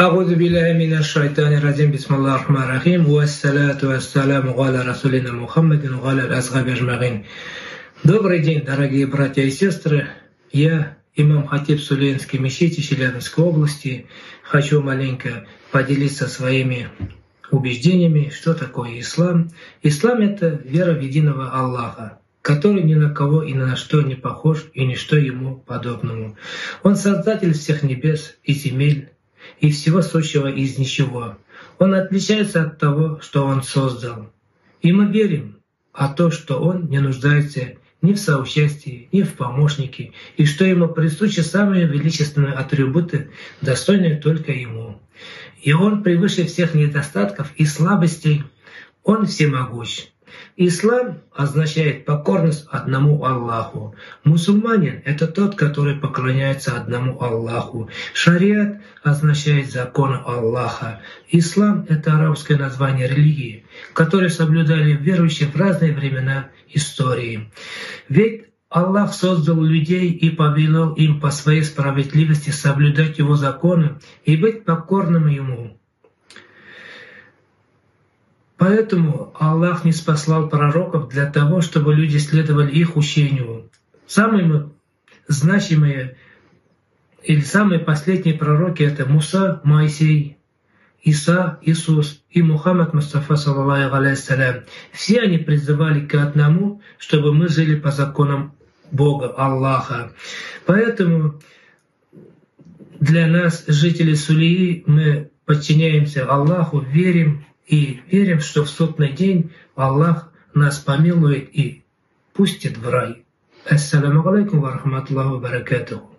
أعوذ بالله من الشيطان الرجيم بسم الله الرحمن الرحيم والصلاة والسلام على رسولنا Мухаммад وعلى الأصحاب أجمعين Добрый день, дорогие братья и сестры. Я, имам Хатиб Сулейнской мечети Челябинской области, хочу маленько поделиться своими убеждениями, что такое ислам. Ислам — это вера в единого Аллаха, который ни на кого и ни на что не похож и ничто ему подобному. Он создатель всех небес и земель, и всего сущего из ничего. Он отличается от того, что Он создал. И мы верим, а то, что Он не нуждается ни в соучастии, ни в помощнике, и что Ему присущи самые величественные атрибуты, достойные только Ему. И Он превыше всех недостатков и слабостей, Он всемогущ. Ислам означает покорность одному Аллаху. Мусульманин — это тот, который поклоняется одному Аллаху. Шариат означает закон Аллаха. Ислам — это арабское название религии, которое соблюдали верующие в разные времена истории. Ведь Аллах создал людей и повелел им по своей справедливости соблюдать Его законы и быть покорным Ему. Поэтому Аллах не спаслал пророков для того, чтобы люди следовали их учению. Самые значимые или самые последние пророки — это Муса, Моисей, Иса, Иисус и Мухаммад Мустафа, саллаллаху алейхиссалям. Все они призывали к одному, чтобы мы жили по законам Бога, Аллаха. Поэтому для нас, жителей Сулии, мы подчиняемся Аллаху, верим и верим, что в сотный день Аллах нас помилует и пустит в рай. Ассаламу алейкум ва рахматуллаху баракатуху.